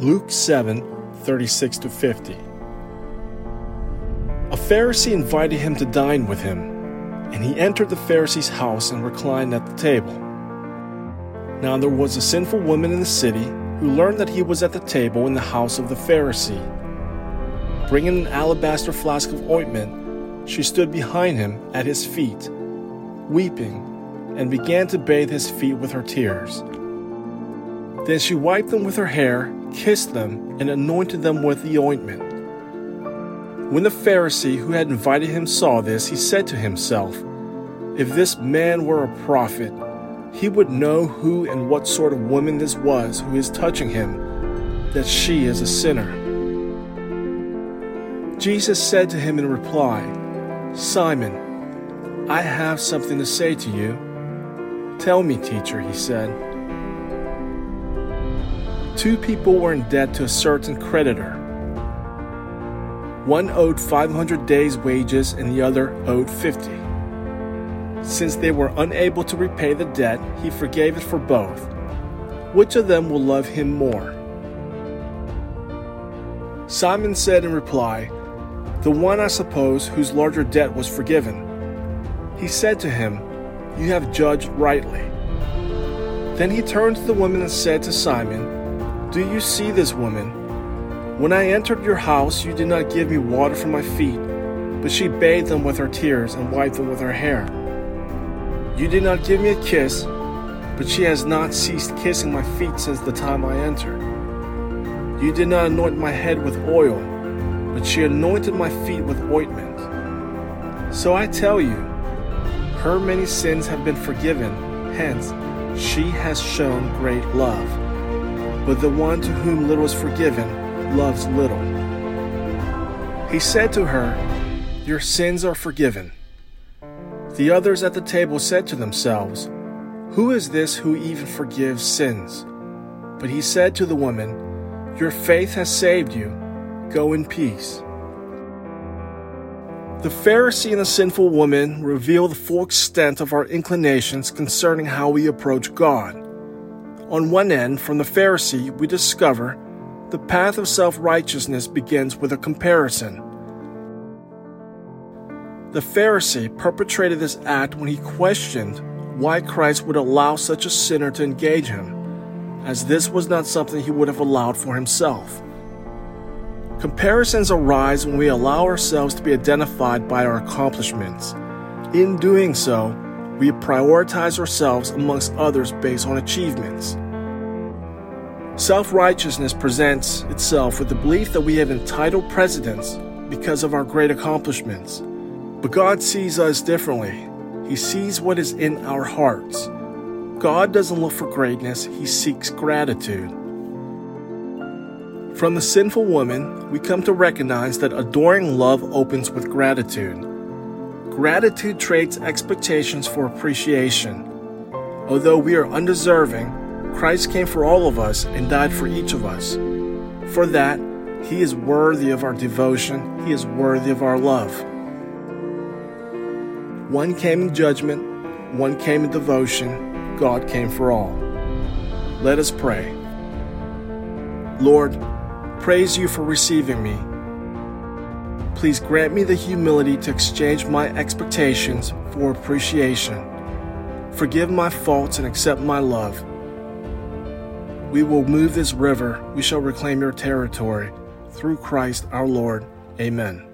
Luke 7 36 to 50. A Pharisee invited him to dine with him, and he entered the Pharisee's house and reclined at the table. Now there was a sinful woman in the city who learned that he was at the table in the house of the Pharisee. Bringing an alabaster flask of ointment, she stood behind him at his feet, weeping, and began to bathe his feet with her tears. Then she wiped them with her hair, kissed them, and anointed them with the ointment. When the Pharisee who had invited him saw this, he said to himself, If this man were a prophet, he would know who and what sort of woman this was who is touching him, that she is a sinner. Jesus said to him in reply, Simon, I have something to say to you. Tell me, teacher, he said. Two people were in debt to a certain creditor. One owed 500 days' wages and the other owed 50. Since they were unable to repay the debt, he forgave it for both. Which of them will love him more? Simon said in reply, The one, I suppose, whose larger debt was forgiven. He said to him, You have judged rightly. Then he turned to the woman and said to Simon, do you see this woman? When I entered your house, you did not give me water for my feet, but she bathed them with her tears and wiped them with her hair. You did not give me a kiss, but she has not ceased kissing my feet since the time I entered. You did not anoint my head with oil, but she anointed my feet with ointment. So I tell you, her many sins have been forgiven, hence, she has shown great love but the one to whom little is forgiven loves little. He said to her, Your sins are forgiven. The others at the table said to themselves, Who is this who even forgives sins? But he said to the woman, Your faith has saved you. Go in peace. The Pharisee and the sinful woman reveal the full extent of our inclinations concerning how we approach God. On one end, from the Pharisee, we discover the path of self righteousness begins with a comparison. The Pharisee perpetrated this act when he questioned why Christ would allow such a sinner to engage him, as this was not something he would have allowed for himself. Comparisons arise when we allow ourselves to be identified by our accomplishments. In doing so, we prioritize ourselves amongst others based on achievements. Self righteousness presents itself with the belief that we have entitled precedence because of our great accomplishments. But God sees us differently. He sees what is in our hearts. God doesn't look for greatness, He seeks gratitude. From the sinful woman, we come to recognize that adoring love opens with gratitude. Gratitude trades expectations for appreciation. Although we are undeserving, Christ came for all of us and died for each of us. For that, He is worthy of our devotion, He is worthy of our love. One came in judgment, one came in devotion, God came for all. Let us pray. Lord, praise you for receiving me Please grant me the humility to exchange my expectations for appreciation. Forgive my faults and accept my love. We will move this river, we shall reclaim your territory. Through Christ our Lord. Amen.